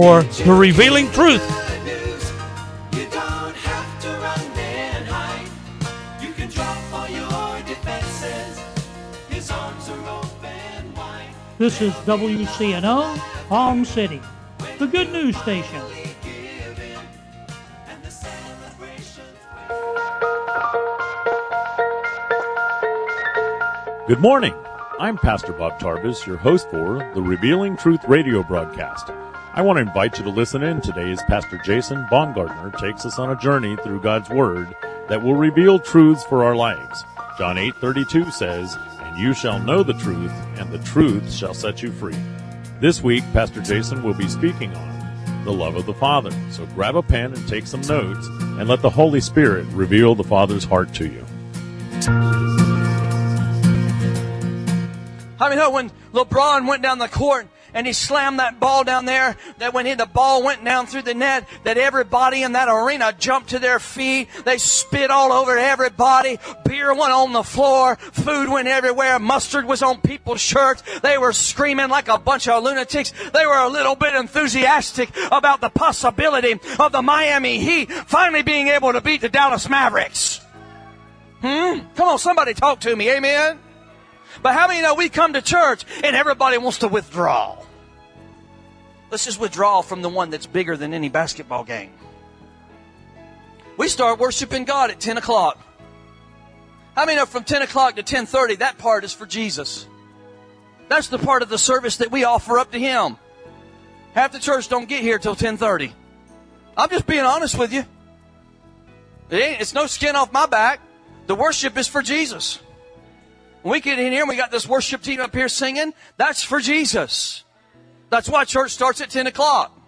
for the revealing truth. This is WCNO, Palm City, the good news station. Good morning. I'm Pastor Bob Tarvis, your host for the Revealing Truth radio broadcast. I want to invite you to listen in today as Pastor Jason Baumgartner takes us on a journey through God's Word that will reveal truths for our lives. John 8:32 says, "And you shall know the truth, and the truth shall set you free." This week, Pastor Jason will be speaking on the love of the Father. So grab a pen and take some notes, and let the Holy Spirit reveal the Father's heart to you. I mean, when LeBron went down the court and he slammed that ball down there, that when he, the ball went down through the net, that everybody in that arena jumped to their feet. They spit all over everybody. Beer went on the floor. Food went everywhere. Mustard was on people's shirts. They were screaming like a bunch of lunatics. They were a little bit enthusiastic about the possibility of the Miami Heat finally being able to beat the Dallas Mavericks. Hmm? Come on, somebody talk to me. Amen. But how many know we come to church and everybody wants to withdraw? Let's just withdraw from the one that's bigger than any basketball game. We start worshiping God at 10 o'clock. How many know from 10 o'clock to 10.30, that part is for Jesus. That's the part of the service that we offer up to Him. Half the church don't get here till 10.30. I'm just being honest with you. It it's no skin off my back. The worship is for Jesus. We get in here we got this worship team up here singing, that's for Jesus. That's why church starts at 10 o'clock.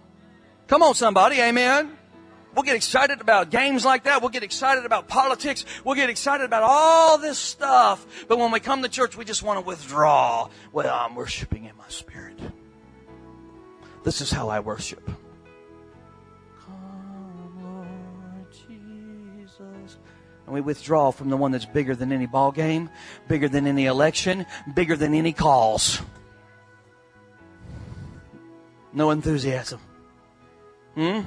Come on, somebody. Amen. We'll get excited about games like that. We'll get excited about politics. We'll get excited about all this stuff. But when we come to church, we just want to withdraw. Well, I'm worshiping in my spirit. This is how I worship. And we withdraw from the one that's bigger than any ball game, bigger than any election, bigger than any calls. No enthusiasm. Hmm?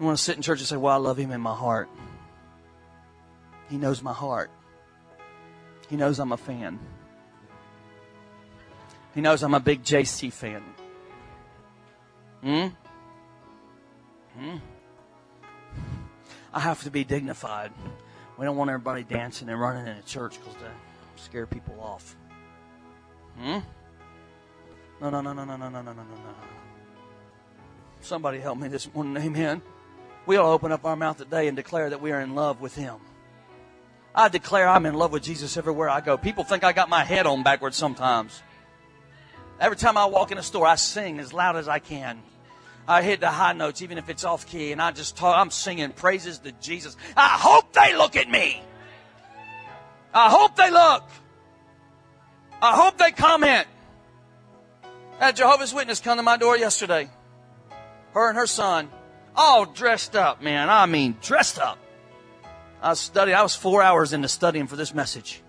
I want to sit in church and say, Well, I love him in my heart. He knows my heart. He knows I'm a fan. He knows I'm a big JC fan. Hmm? Hmm? I have to be dignified. We don't want everybody dancing and running in a church because they scare people off. Hmm? No, no, no, no, no, no, no, no, no, no, no. Somebody help me this morning. Amen. We all open up our mouth today and declare that we are in love with Him. I declare I'm in love with Jesus everywhere I go. People think I got my head on backwards sometimes. Every time I walk in a store, I sing as loud as I can. I hit the high notes, even if it's off key, and I just talk, I'm singing praises to Jesus. I hope they look at me. I hope they look. I hope they comment. Had Jehovah's Witness come to my door yesterday. Her and her son, all dressed up, man. I mean, dressed up. I studying. I was four hours into studying for this message.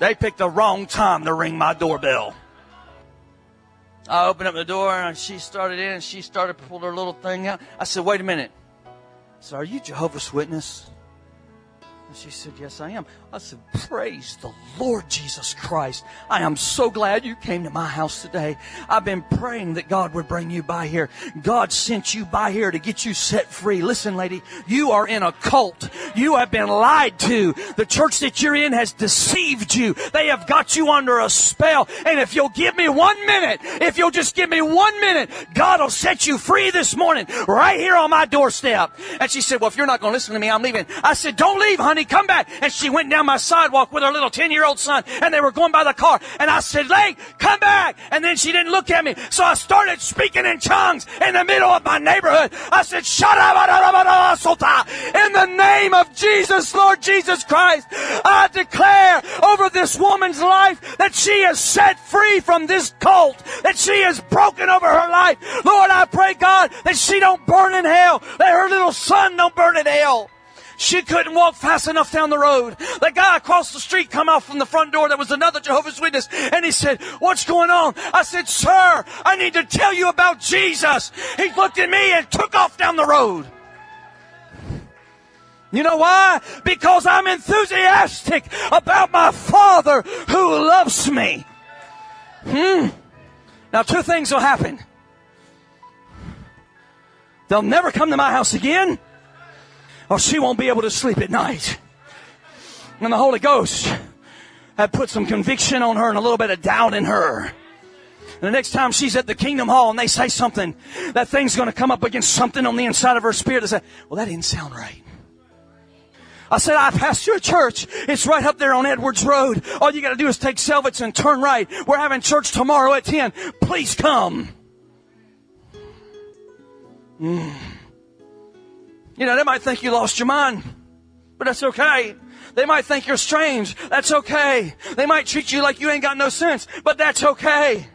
They picked the wrong time to ring my doorbell. I opened up the door and she started in and she started pulling her little thing out. I said, wait a minute. Said, are you Jehovah's Witness? And she said, Yes, I am. I said, Praise the Lord Jesus Christ. I am so glad you came to my house today. I've been praying that God would bring you by here. God sent you by here to get you set free. Listen, lady, you are in a cult. You have been lied to. The church that you're in has deceived you. They have got you under a spell. And if you'll give me one minute, if you'll just give me one minute, God will set you free this morning right here on my doorstep. And she said, Well, if you're not going to listen to me, I'm leaving. I said, Don't leave, honey honey, come back. And she went down my sidewalk with her little 10 year old son and they were going by the car. And I said, Lake, come back. And then she didn't look at me. So I started speaking in tongues in the middle of my neighborhood. I said, shut up. In the name of Jesus, Lord Jesus Christ, I declare over this woman's life that she is set free from this cult, that she is broken over her life. Lord, I pray, God, that she don't burn in hell, that her little son don't burn in hell. She couldn't walk fast enough down the road. The guy across the street come out from the front door. There was another Jehovah's Witness. And he said, what's going on? I said, sir, I need to tell you about Jesus. He looked at me and took off down the road. You know why? Because I'm enthusiastic about my Father who loves me. Hmm. Now, two things will happen. They'll never come to my house again, or she won't be able to sleep at night. And the Holy Ghost had put some conviction on her and a little bit of doubt in her. And the next time she's at the Kingdom Hall and they say something, that thing's going to come up against something on the inside of her spirit and say, well, that didn't sound right. I said, I pastor a church. It's right up there on Edwards Road. All you got to do is take Selvitz and turn right. We're having church tomorrow at 10. Please come. Mm. You know, they might think you lost your mind, but that's okay. They might think you're strange. That's okay. They might treat you like you ain't got no sense, but that's okay.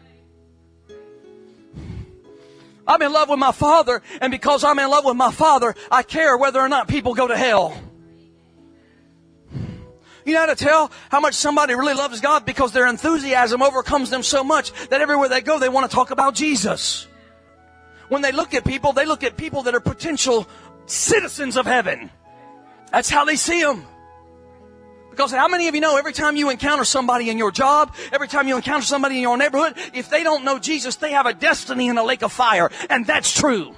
I'm in love with my father, and because I'm in love with my father, I care whether or not people go to hell. You know how to tell how much somebody really loves God? Because their enthusiasm overcomes them so much that everywhere they go, they want to talk about Jesus. When they look at people, they look at people that are potential citizens of heaven. That's how they see them. Because how many of you know every time you encounter somebody in your job, every time you encounter somebody in your neighborhood, if they don't know Jesus, they have a destiny in a lake of fire. And that's true.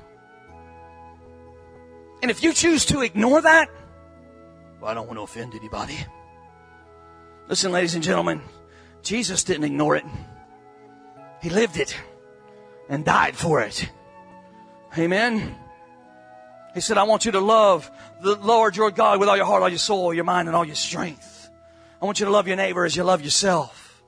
And if you choose to ignore that, well, I don't want to offend anybody. Listen, ladies and gentlemen, Jesus didn't ignore it. He lived it and died for it. Amen. He said, I want you to love the Lord your God with all your heart, all your soul, your mind, and all your strength. I want you to love your neighbor as you love yourself.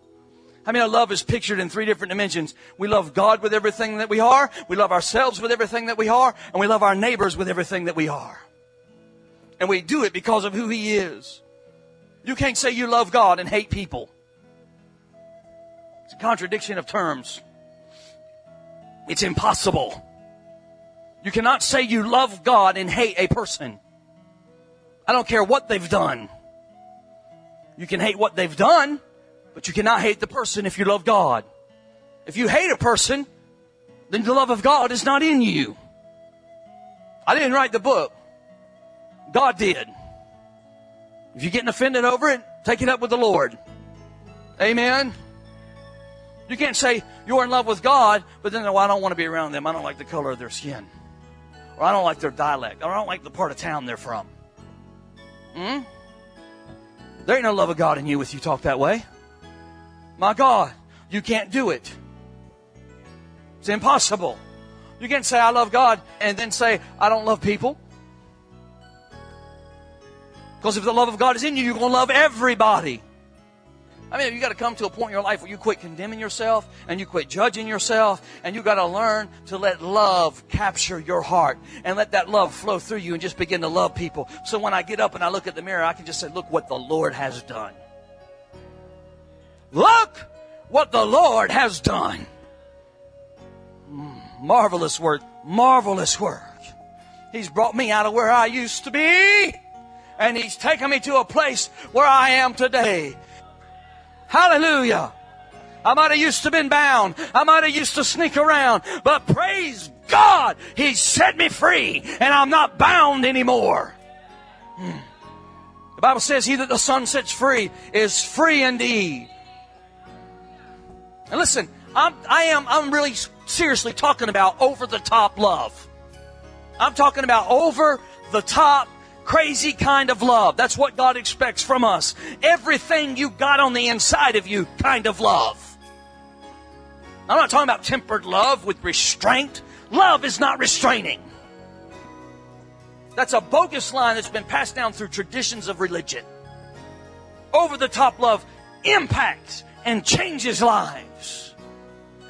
I mean, our love is pictured in three different dimensions. We love God with everything that we are. We love ourselves with everything that we are. And we love our neighbors with everything that we are. And we do it because of who He is. You can't say you love God and hate people. It's a contradiction of terms. It's impossible. You cannot say you love God and hate a person. I don't care what they've done. You can hate what they've done, but you cannot hate the person if you love God. If you hate a person, then the love of God is not in you. I didn't write the book. God did. If you're getting offended over it, take it up with the Lord. Amen. You can't say you're in love with God, but then, well, I don't want to be around them. I don't like the color of their skin. Or I don't like their dialect. Or I don't like the part of town they're from. Hmm? There ain't no love of God in you if you talk that way. My God, you can't do it. It's impossible. You can't say, I love God, and then say, I don't love people. Because if the love of God is in you, you're going to love everybody. I mean, you got to come to a point in your life where you quit condemning yourself and you quit judging yourself and you got to learn to let love capture your heart and let that love flow through you and just begin to love people. So when I get up and I look at the mirror, I can just say, look what the Lord has done. Look what the Lord has done. Mm, marvelous work. Marvelous work. He's brought me out of where I used to be and He's taken me to a place where I am today. Hallelujah. I might have used to been bound. I might have used to sneak around, but praise God, He set me free and I'm not bound anymore. Hmm. The Bible says, He that the Son sets free is free indeed. And listen, I'm, I am, I'm really seriously talking about over the top love. I'm talking about over the top crazy kind of love. That's what God expects from us. Everything you got on the inside of you kind of love. I'm not talking about tempered love with restraint. Love is not restraining. That's a bogus line that's been passed down through traditions of religion. Over the top love impacts and changes lives.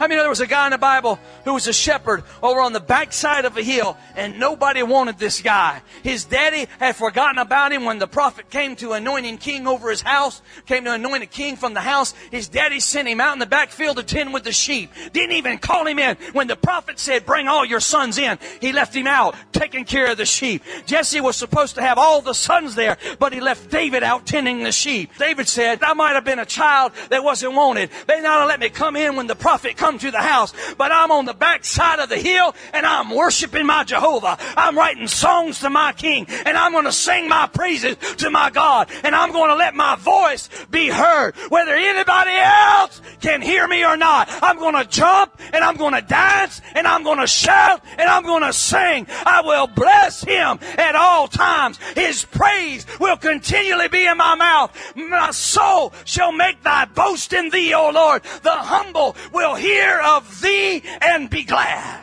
How mean, there was a guy in the Bible who was a shepherd over on the backside of a hill and nobody wanted this guy? His daddy had forgotten about him when the prophet came to anointing king over his house, came to anoint a king from the house. His daddy sent him out in the backfield to tend with the sheep. Didn't even call him in. When the prophet said, bring all your sons in, he left him out taking care of the sheep. Jesse was supposed to have all the sons there, but he left David out tending the sheep. David said, I might have been a child that wasn't wanted. They not let me come in when the prophet comes come to the house, but I'm on the back side of the hill and I'm worshiping my Jehovah. I'm writing songs to my King and I'm going to sing my praises to my God and I'm going to let my voice be heard whether anybody else can hear me or not. I'm going to jump and I'm going to dance and I'm going to shout and I'm going to sing. I will bless him at all times. His praise will continually be in my mouth. My soul shall make thy boast in thee, O Lord. The humble will hear hear of thee and be glad.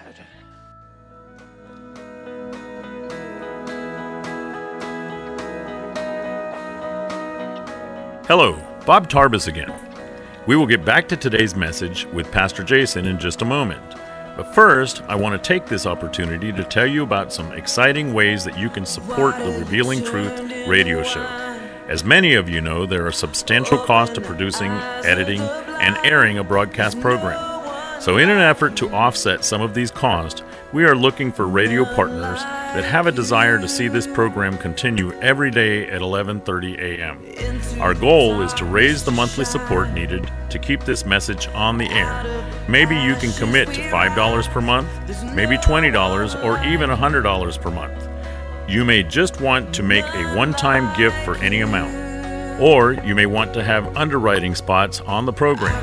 Hello, Bob Tarbus again. We will get back to today's message with Pastor Jason in just a moment. But first, I want to take this opportunity to tell you about some exciting ways that you can support the Revealing Truth radio show. As many of you know, there are substantial costs to producing, editing, and airing a broadcast program. So, in an effort to offset some of these costs, we are looking for radio partners that have a desire to see this program continue every day at 11:30 a.m. Our goal is to raise the monthly support needed to keep this message on the air. Maybe you can commit to $5 per month, maybe $20 or even $100 per month. You may just want to make a one-time gift for any amount or you may want to have underwriting spots on the program.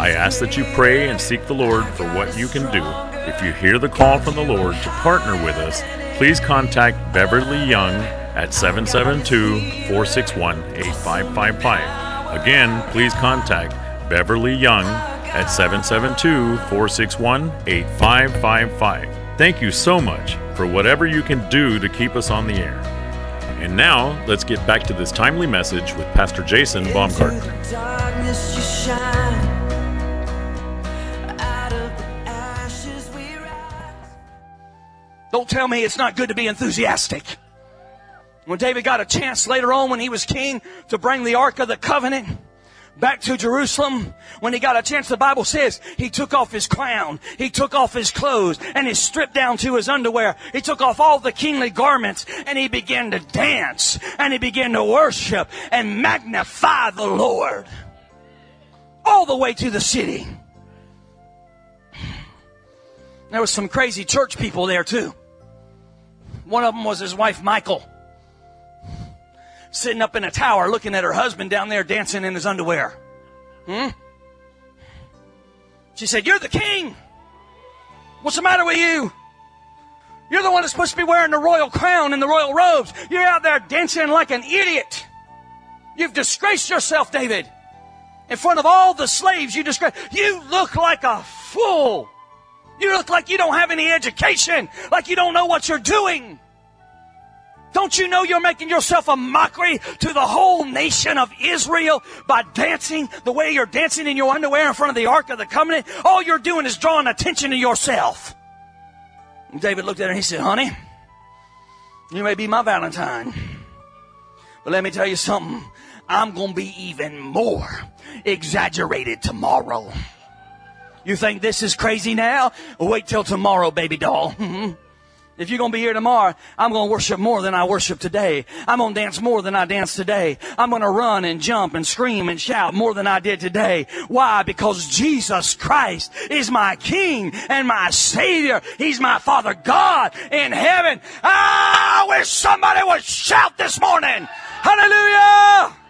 I ask that you pray and seek the Lord for what you can do. If you hear the call from the Lord to partner with us, please contact Beverly Young at 772 461 8555. Again, please contact Beverly Young at 772 461 8555. Thank you so much for whatever you can do to keep us on the air. And now, let's get back to this timely message with Pastor Jason Baumgartner. Don't tell me it's not good to be enthusiastic. When David got a chance later on when he was king to bring the Ark of the Covenant, back to Jerusalem, when he got a chance, the Bible says he took off his crown, he took off his clothes, and he stripped down to his underwear. He took off all the kingly garments, and he began to dance, and he began to worship and magnify the Lord. All the way to the city. There was some crazy church people there too. One of them was his wife, Michal sitting up in a tower looking at her husband down there dancing in his underwear. Hmm? She said, You're the king. What's the matter with you? You're the one that's supposed to be wearing the royal crown and the royal robes. You're out there dancing like an idiot. You've disgraced yourself, David. In front of all the slaves, you disgrace. You look like a fool. You look like you don't have any education, like you don't know what you're doing. Don't you know you're making yourself a mockery to the whole nation of Israel by dancing the way you're dancing in your underwear in front of the Ark of the Covenant? All you're doing is drawing attention to yourself. And David looked at her and he said, Honey, you may be my Valentine, but let me tell you something. I'm going to be even more exaggerated tomorrow. You think this is crazy now? Wait till tomorrow, baby doll. Mm-hmm. If you're going to be here tomorrow, I'm going to worship more than I worship today. I'm going to dance more than I dance today. I'm going to run and jump and scream and shout more than I did today. Why? Because Jesus Christ is my King and my Savior. He's my Father God in heaven. I wish somebody would shout this morning. Hallelujah!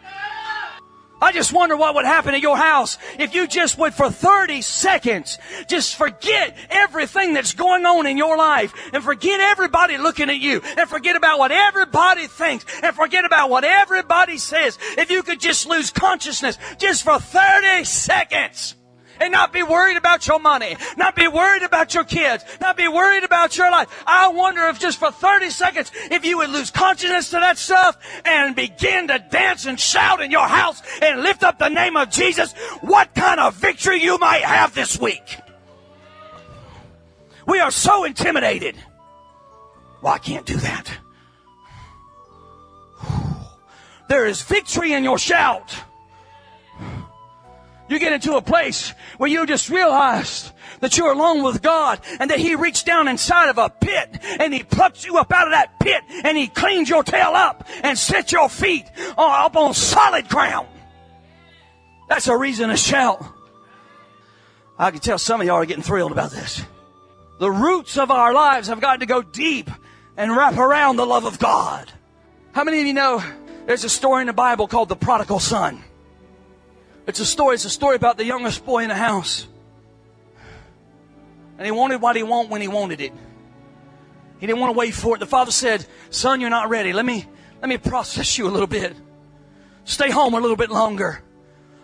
I just wonder what would happen at your house if you just would for 30 seconds just forget everything that's going on in your life and forget everybody looking at you and forget about what everybody thinks and forget about what everybody says. If you could just lose consciousness just for 30 seconds and not be worried about your money, not be worried about your kids, not be worried about your life. I wonder if just for 30 seconds, if you would lose consciousness to that stuff and begin to dance and shout in your house and lift up the name of Jesus, what kind of victory you might have this week. We are so intimidated. Well, I can't do that. There is victory in your shout. You get into a place where you just realize that you're alone with God and that He reached down inside of a pit and He plucked you up out of that pit and He cleaned your tail up and set your feet up on solid ground. That's a reason to shout. I can tell some of y'all are getting thrilled about this. The roots of our lives have got to go deep and wrap around the love of God. How many of you know there's a story in the Bible called the prodigal son? It's a story, it's a story about the youngest boy in the house. And he wanted what he wanted when he wanted it. He didn't want to wait for it. The father said, Son, you're not ready. Let me let me process you a little bit. Stay home a little bit longer.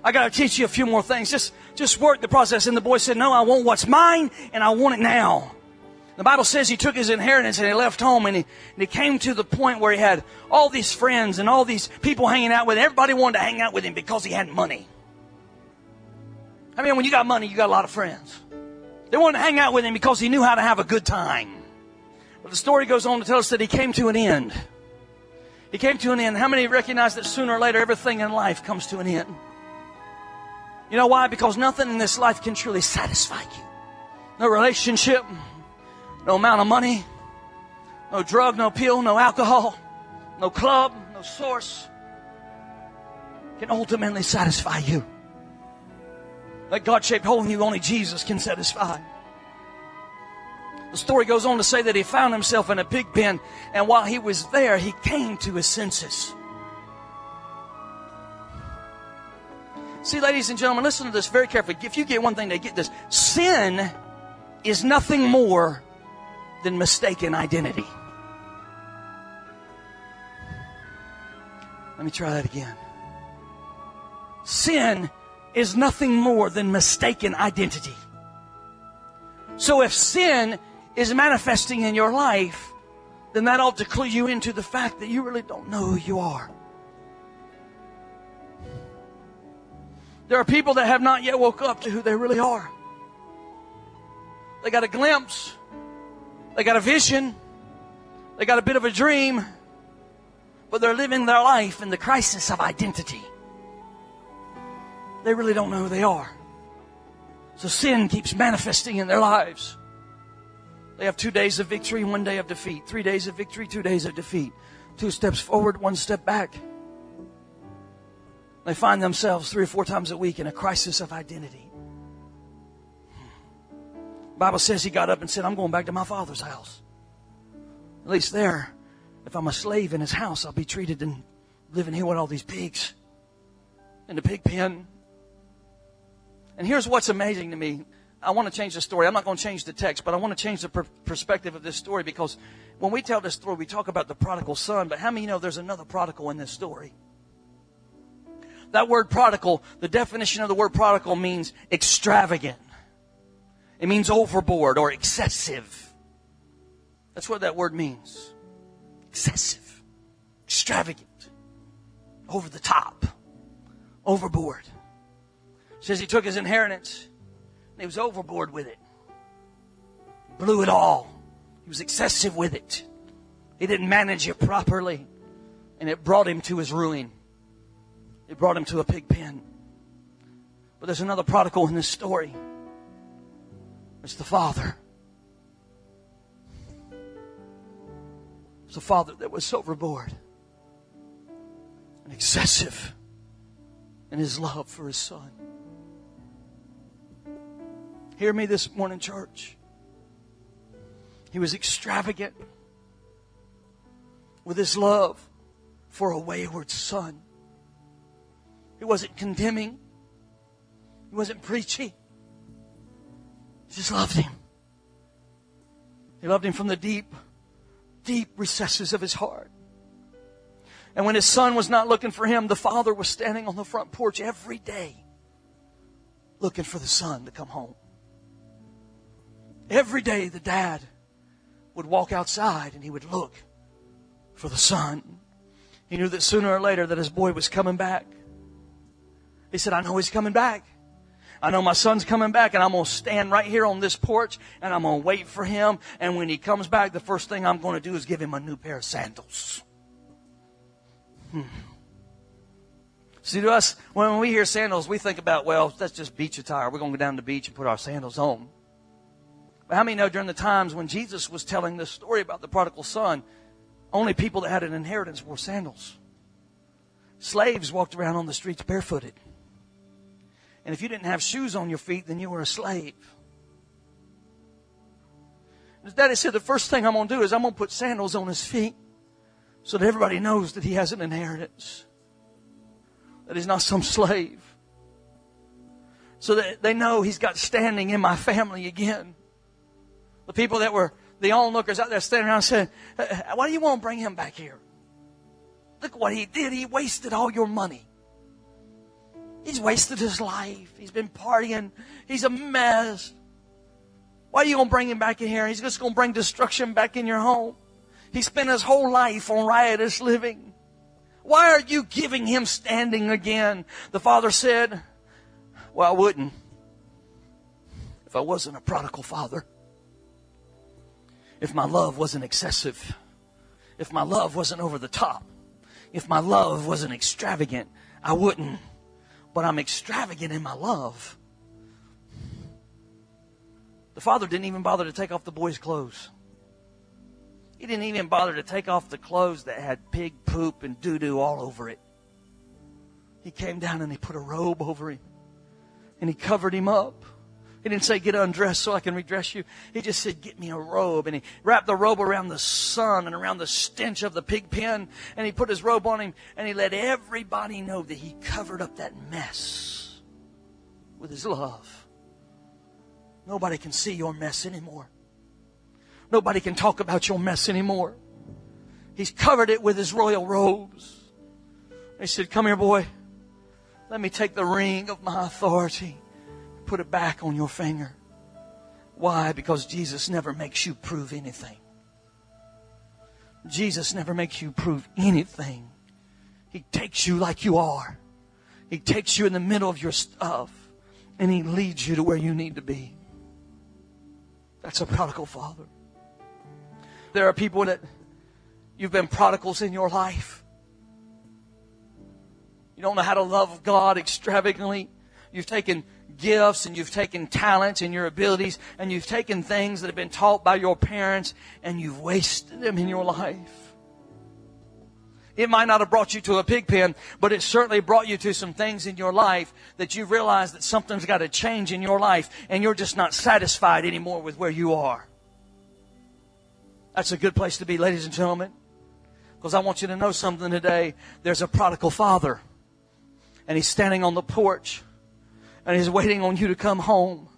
I gotta teach you a few more things. Just just work the process. And the boy said, No, I want what's mine and I want it now. The Bible says he took his inheritance and he left home and he, and he came to the point where he had all these friends and all these people hanging out with him. Everybody wanted to hang out with him because he had money. I mean, when you got money, you got a lot of friends. They wanted to hang out with him because he knew how to have a good time. But the story goes on to tell us that he came to an end. He came to an end. How many recognize that sooner or later everything in life comes to an end? You know why? Because nothing in this life can truly satisfy you. No relationship, no amount of money, no drug, no pill, no alcohol, no club, no source can ultimately satisfy you. That God shaped hole in you only Jesus can satisfy. The story goes on to say that he found himself in a pig pen, and while he was there, he came to his senses. See, ladies and gentlemen, listen to this very carefully. If you get one thing, they get this. Sin is nothing more than mistaken identity. Let me try that again. Sin is nothing more than mistaken identity. So if sin is manifesting in your life, then that ought to clue you into the fact that you really don't know who you are. There are people that have not yet woke up to who they really are. They got a glimpse. They got a vision. They got a bit of a dream. But they're living their life in the crisis of identity they really don't know who they are. So sin keeps manifesting in their lives. They have two days of victory, one day of defeat. Three days of victory, two days of defeat. Two steps forward, one step back. They find themselves three or four times a week in a crisis of identity. The Bible says he got up and said, I'm going back to my father's house. At least there, if I'm a slave in his house, I'll be treated and living here with all these pigs in the pig pen. And here's what's amazing to me. I want to change the story. I'm not going to change the text, but I want to change the per- perspective of this story because when we tell this story, we talk about the prodigal son, but how many know there's another prodigal in this story? That word prodigal, the definition of the word prodigal means extravagant. It means overboard or excessive. That's what that word means. Excessive, extravagant, over the top, overboard says he took his inheritance and he was overboard with it. Blew it all. He was excessive with it. He didn't manage it properly. And it brought him to his ruin. It brought him to a pig pen. But there's another prodigal in this story. It's the father. It's the father that was overboard and excessive in his love for his son. Hear me this morning, church. He was extravagant with his love for a wayward son. He wasn't condemning. He wasn't preaching. He just loved him. He loved him from the deep, deep recesses of his heart. And when his son was not looking for him, the father was standing on the front porch every day looking for the son to come home. Every day the dad would walk outside and he would look for the son. He knew that sooner or later that his boy was coming back. He said, I know he's coming back. I know my son's coming back and I'm going to stand right here on this porch and I'm going to wait for him. And when he comes back, the first thing I'm going to do is give him a new pair of sandals. Hmm. See, to us, when we hear sandals, we think about, well, that's just beach attire. We're going to go down to the beach and put our sandals on. But how many know during the times when Jesus was telling this story about the prodigal son, only people that had an inheritance wore sandals? Slaves walked around on the streets barefooted. And if you didn't have shoes on your feet, then you were a slave. His daddy said, the first thing I'm going to do is I'm going to put sandals on his feet so that everybody knows that he has an inheritance, that he's not some slave. So that they know he's got standing in my family again. The people that were the onlookers out there standing around saying, uh, uh, Why do you want to bring him back here? Look what he did. He wasted all your money. He's wasted his life. He's been partying. He's a mess. Why are you going to bring him back in here? He's just going to bring destruction back in your home. He spent his whole life on riotous living. Why are you giving him standing again? The father said, Well, I wouldn't if I wasn't a prodigal father. If my love wasn't excessive. If my love wasn't over the top. If my love wasn't extravagant. I wouldn't but I'm extravagant in my love. The father didn't even bother to take off the boy's clothes. He didn't even bother to take off the clothes that had pig poop and doo doo all over it. He came down and he put a robe over him and he covered him up. He didn't say, get undressed so I can redress you. He just said, get me a robe. And he wrapped the robe around the sun and around the stench of the pig pen. And he put his robe on him and he let everybody know that he covered up that mess with his love. Nobody can see your mess anymore. Nobody can talk about your mess anymore. He's covered it with his royal robes. He said, come here, boy. Let me take the ring of my authority put it back on your finger. Why? Because Jesus never makes you prove anything. Jesus never makes you prove anything. He takes you like you are. He takes you in the middle of your stuff and He leads you to where you need to be. That's a prodigal father. There are people that you've been prodigals in your life. You don't know how to love God extravagantly. You've taken gifts and you've taken talents and your abilities and you've taken things that have been taught by your parents and you've wasted them in your life. It might not have brought you to a pig pen, but it certainly brought you to some things in your life that you realize that something's got to change in your life and you're just not satisfied anymore with where you are. That's a good place to be, ladies and gentlemen. Because I want you to know something today. There's a prodigal father and he's standing on the porch and He's waiting on you to come home.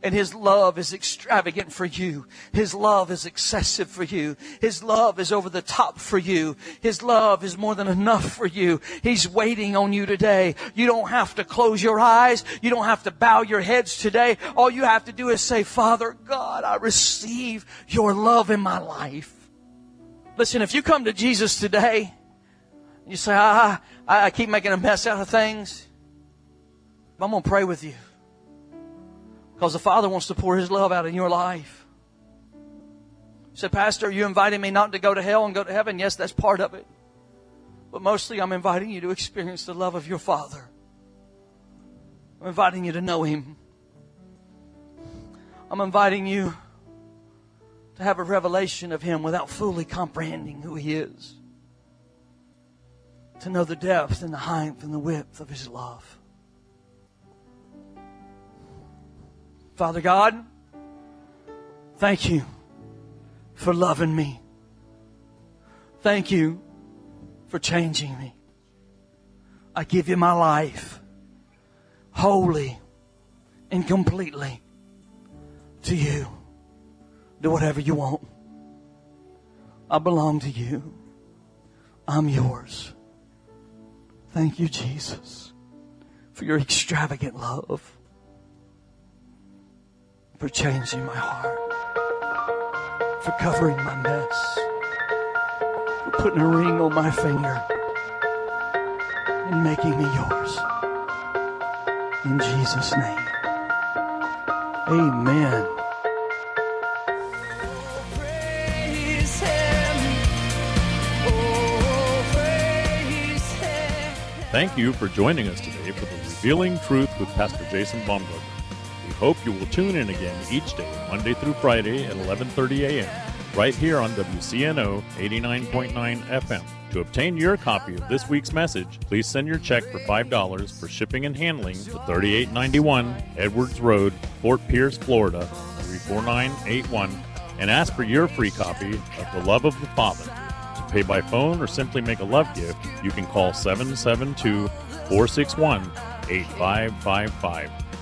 And His love is extravagant for you. His love is excessive for you. His love is over the top for you. His love is more than enough for you. He's waiting on you today. You don't have to close your eyes. You don't have to bow your heads today. All you have to do is say, Father God, I receive your love in my life. Listen, if you come to Jesus today, you say, ah, I keep making a mess out of things. I'm going to pray with you. Because the Father wants to pour His love out in your life. You said, Pastor, you inviting me not to go to hell and go to heaven? Yes, that's part of it. But mostly I'm inviting you to experience the love of your Father. I'm inviting you to know Him. I'm inviting you to have a revelation of Him without fully comprehending who He is. To know the depth and the height and the width of His love. Father God, thank you for loving me. Thank you for changing me. I give you my life wholly and completely to you. Do whatever you want. I belong to you. I'm yours. Thank you, Jesus, for your extravagant love for changing my heart, for covering my mess, for putting a ring on my finger and making me yours. In Jesus' name. Amen. Thank you for joining us today for the Revealing Truth with Pastor Jason Baumgartner. Hope you will tune in again each day, Monday through Friday at 11:30 a.m. right here on WCNO 89.9 FM. To obtain your copy of this week's message, please send your check for $5 for shipping and handling to 3891 Edwards Road, Fort Pierce, Florida 34981 and ask for your free copy of The Love of the Father To pay by phone or simply make a love gift, you can call 772 461 8555.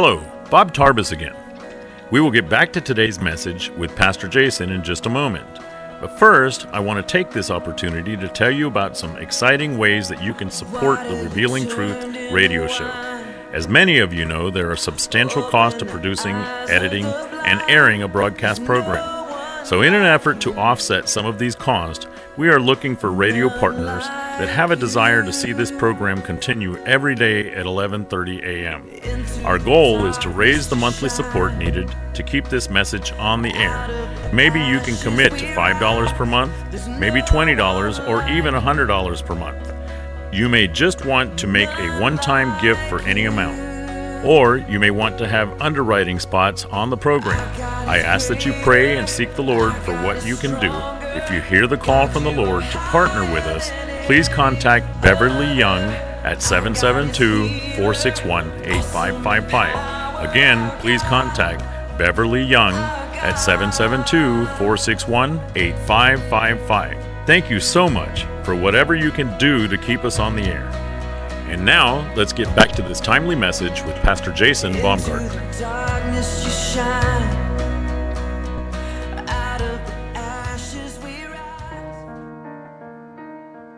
Hello, Bob Tarbis again. We will get back to today's message with Pastor Jason in just a moment. But first, I want to take this opportunity to tell you about some exciting ways that you can support the Revealing Truth radio show. As many of you know, there are substantial costs to producing, editing, and airing a broadcast program. So, in an effort to offset some of these costs, we are looking for radio partners that have a desire to see this program continue every day at 11:30 a.m. Our goal is to raise the monthly support needed to keep this message on the air. Maybe you can commit to $5 per month, maybe $20 or even $100 per month. You may just want to make a one-time gift for any amount. Or you may want to have underwriting spots on the program. I ask that you pray and seek the Lord for what you can do. If you hear the call from the Lord to partner with us, please contact Beverly Young at 772 461 8555. Again, please contact Beverly Young at 772 461 8555. Thank you so much for whatever you can do to keep us on the air. And now, let's get back to this timely message with Pastor Jason Baumgartner.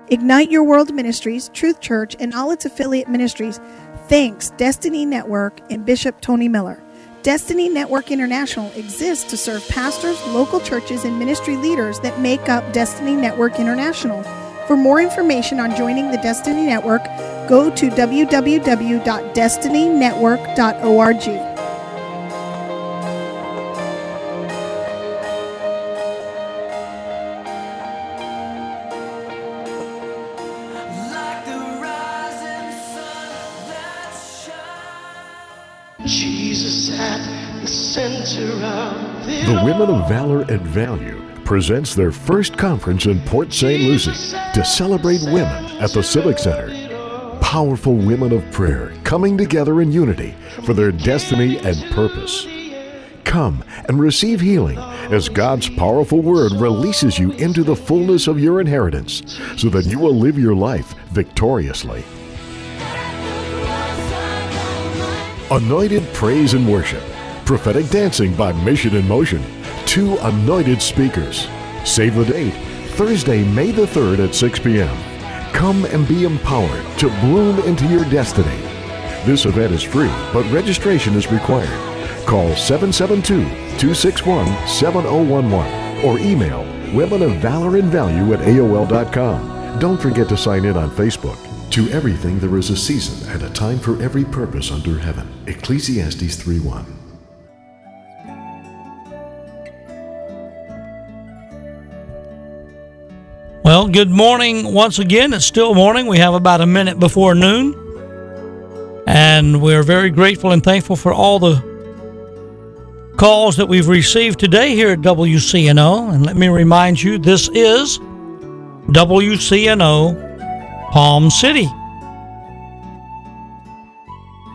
Ignite Your World Ministries, Truth Church, and all its affiliate ministries thanks Destiny Network and Bishop Tony Miller. Destiny Network International exists to serve pastors, local churches, and ministry leaders that make up Destiny Network International. For more information on joining the Destiny Network, go to www.destinynetwork.org. The Women of Valor and Value presents their first conference in Port St. Lucie to celebrate women at the Civic Center. Powerful women of prayer coming together in unity for their destiny and purpose. Come and receive healing as God's powerful word releases you into the fullness of your inheritance so that you will live your life victoriously. Anointed praise and worship prophetic dancing by Mission in Motion, two anointed speakers. Save the date, Thursday, May the 3rd at 6 p.m. Come and be empowered to bloom into your destiny. This event is free, but registration is required. Call 772 261 7011 or email Women of Valor and Value at AOL.com. Don't forget to sign in on Facebook. To everything there is a season and a time for every purpose under heaven. Ecclesiastes 3 1. Well, good morning once again. It's still morning. We have about a minute before noon. And we're very grateful and thankful for all the calls that we've received today here at WCNO. And let me remind you, this is WCNO Palm City.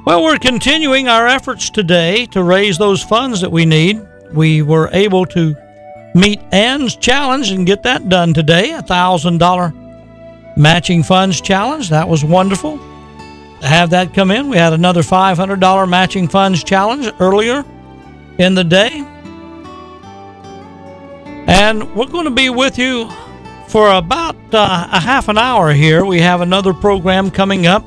Well, we're continuing our efforts today to raise those funds that we need. We were able to meet Ann's challenge and get that done today. A thousand dollar matching funds challenge. That was wonderful to have that come in. We had another $500 matching funds challenge earlier in the day. And we're going to be with you for about uh, a half an hour here. We have another program coming up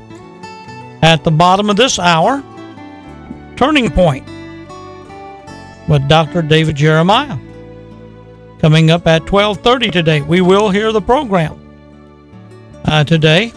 at the bottom of this hour Turning Point with Dr. David Jeremiah coming up at 12:30 today. We will hear the program uh, today